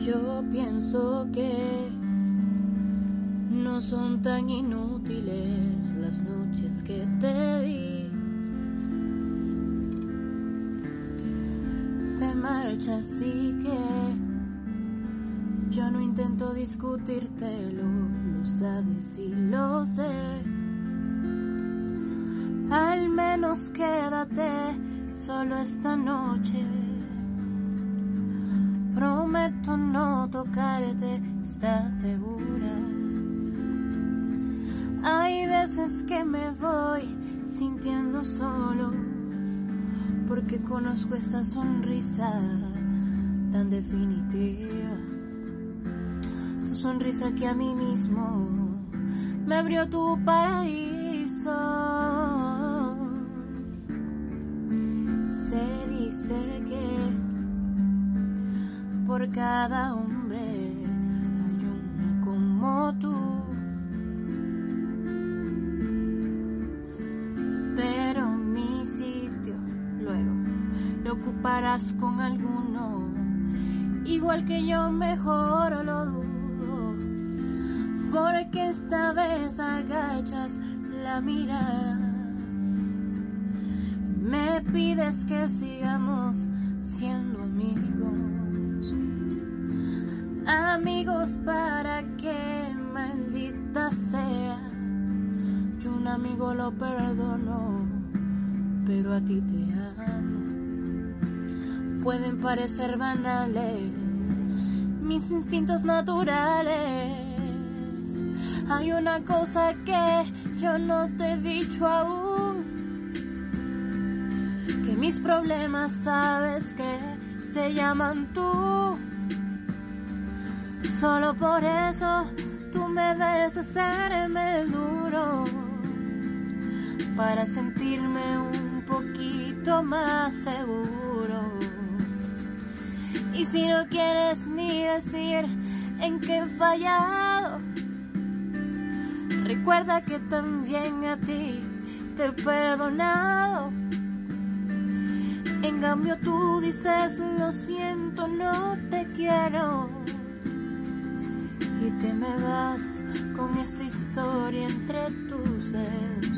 Yo pienso que no son tan inútiles las noches que te di. Te marchas y que yo no intento discutírtelo, lo sabes y lo sé. Al menos quédate solo esta noche. Prometo no tocarte, ¿estás segura? Hay veces que me voy sintiendo solo, porque conozco esa sonrisa tan definitiva. Tu sonrisa que a mí mismo me abrió tu paraíso. Se dice que por cada hombre hay una como tú. Pero mi sitio luego lo ocuparás con alguno, igual que yo mejor lo dudo, porque esta vez agachas la mirada. Me pides que sigamos siendo amigos. Amigos para que maldita sea. Yo un amigo lo perdono, pero a ti te amo. Pueden parecer banales mis instintos naturales. Hay una cosa que yo no te he dicho aún que mis problemas sabes que se llaman tú. Solo por eso tú me ves hacerme duro para sentirme un poquito más seguro. Y si no quieres ni decir en qué he fallado, recuerda que también a ti te he perdonado. En cambio tú dices lo siento, no me vas con esta historia entre tus dedos.